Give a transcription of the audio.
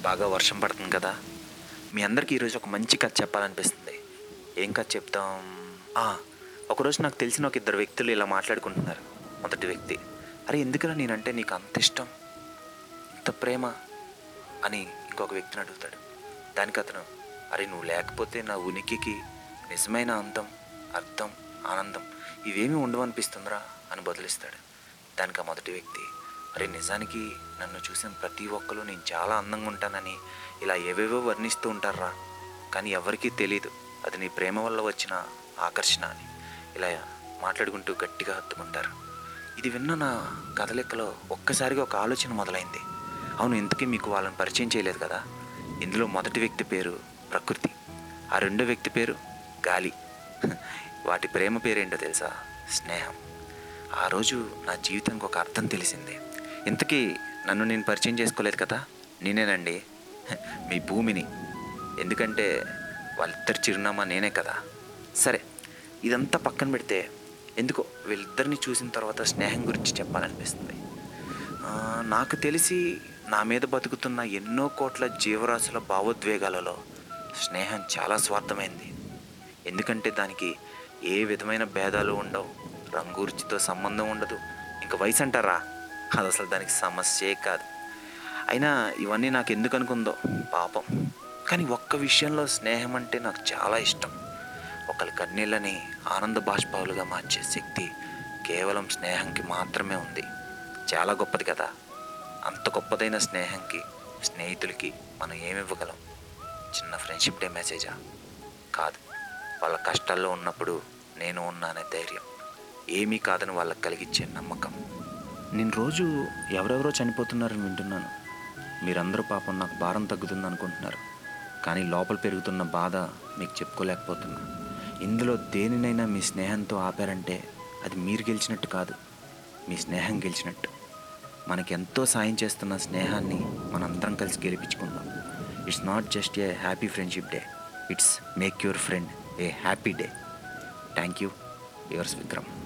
బాగా వర్షం పడుతుంది కదా. మీ అందరికీ ఈరోజు ఒక మంచి కథ చెప్పాలనిపిస్తుంది. ఏం కథ చెప్తాం? ఆ, ఒకరోజు నాకు తెలిసిన ఒక ఇద్దరు వ్యక్తులు ఇలా మాట్లాడుకుంటున్నారు. మొదటి వ్యక్తి అరే ఎందుకురా నేనంటే నీకు అంత ఇష్టం? ఇంత ప్రేమ? అని ఇంకొక వ్యక్తిని అడుగుతాడు. దానికి అతను అరే నువ్వు లేకపోతే నా ఉనికికి నిజమైన అందం అర్థం ఆనందం ఇవేమీ ఉండవనిపిస్తుందిరా? అని బదులిస్తాడు. దానికి ఆ మొదటి వ్యక్తి అరే నిజానికి నన్ను చూసిన ప్రతి ఒక్కరు నేను చాలా అందంగా ఉంటానని ఇలా ఏవేవో వర్ణిస్తూ ఉంటారా కానీ ఎవరికీ తెలియదు అది నీ ప్రేమ వల్ల వచ్చిన ఆకర్షణ అని. ఇలా మాట్లాడుకుంటూ గట్టిగా హత్తుకుంటారు. ఇది విన్న నా కథ ఒక్కసారిగా ఒక ఆలోచన మొదలైంది. అవును ఇంతకీ మీకు వాళ్ళని పరిచయం చేయలేదు కదా? ఇందులో మొదటి వ్యక్తి పేరు ప్రకృతి. ఆ రెండో వ్యక్తి పేరు గాలి. వాటి ప్రేమ పేరేంటో తెలుసా? స్నేహం. ఆ రోజు నా జీవితానికి ఒక అర్థం తెలిసింది. ఇంతకీ నన్ను నేను పరిచయం చేసుకోలేదు కదా? నేనేనండి. మీ భూమిని. ఎందుకంటే వాళ్ళిద్దరి చిరునామా నేనే కదా. సరే ఇదంతా పక్కన పెడితే ఎందుకో వీళ్ళిద్దరిని చూసిన తర్వాత స్నేహం గురించి చెప్పాలనిపిస్తుంది. నాకు తెలిసి నా మీద బతుకుతున్న ఎన్నో కోట్ల జీవరాశుల భావోద్వేగాలలో స్నేహం చాలా స్వార్థమైంది. ఎందుకంటే దానికి ఏ విధమైన భేదాలు ఉండవు. రంగు రుచితో సంబంధం ఉండదు. ఇంకా వయసు అంటారా అది అసలు దానికి సమస్యే కాదు. అయినా ఇవన్నీ నాకు ఎందుకు అనుకుందో పాపం. కానీ ఒక్క విషయంలో స్నేహం అంటే నాకు చాలా ఇష్టం. ఒకరి కన్నీళ్ళని ఆనంద బాష్పాలుగా మార్చే శక్తి కేవలం స్నేహంకి మాత్రమే ఉంది. చాలా గొప్పది కదా. అంత గొప్పదైన స్నేహంకి స్నేహితులకి మనం ఏమివ్వగలం? చిన్న ఫ్రెండ్షిప్ డే మెసేజా కాదు. వాళ్ళ కష్టాల్లో ఉన్నప్పుడు నేను ఉన్నానే ధైర్యం. ఏమీ కాదని వాళ్ళకి కలిగించే నమ్మకం. నేను రోజు ఎవరెవరో చనిపోతున్నారని వింటున్నాను. మీరందరూ పాపం నాకు భారం తగ్గుతుంది అనుకుంటున్నారు. కానీ లోపల పెరుగుతున్న బాధ మీకు చెప్పుకోలేకపోతున్నా ఇందులో దేనినైనా మీ స్నేహంతో ఆపారంటే అది మీరు గెలిచినట్టు కాదు. మీ స్నేహం గెలిచినట్టు. మనకి ఎంతో సాయం చేస్తున్న స్నేహాన్ని మనందరం కలిసి గెలిపించుకుందాం. It's not just a happy friendship day. It's make your friend a happy day. Thank you. Yours Vikram.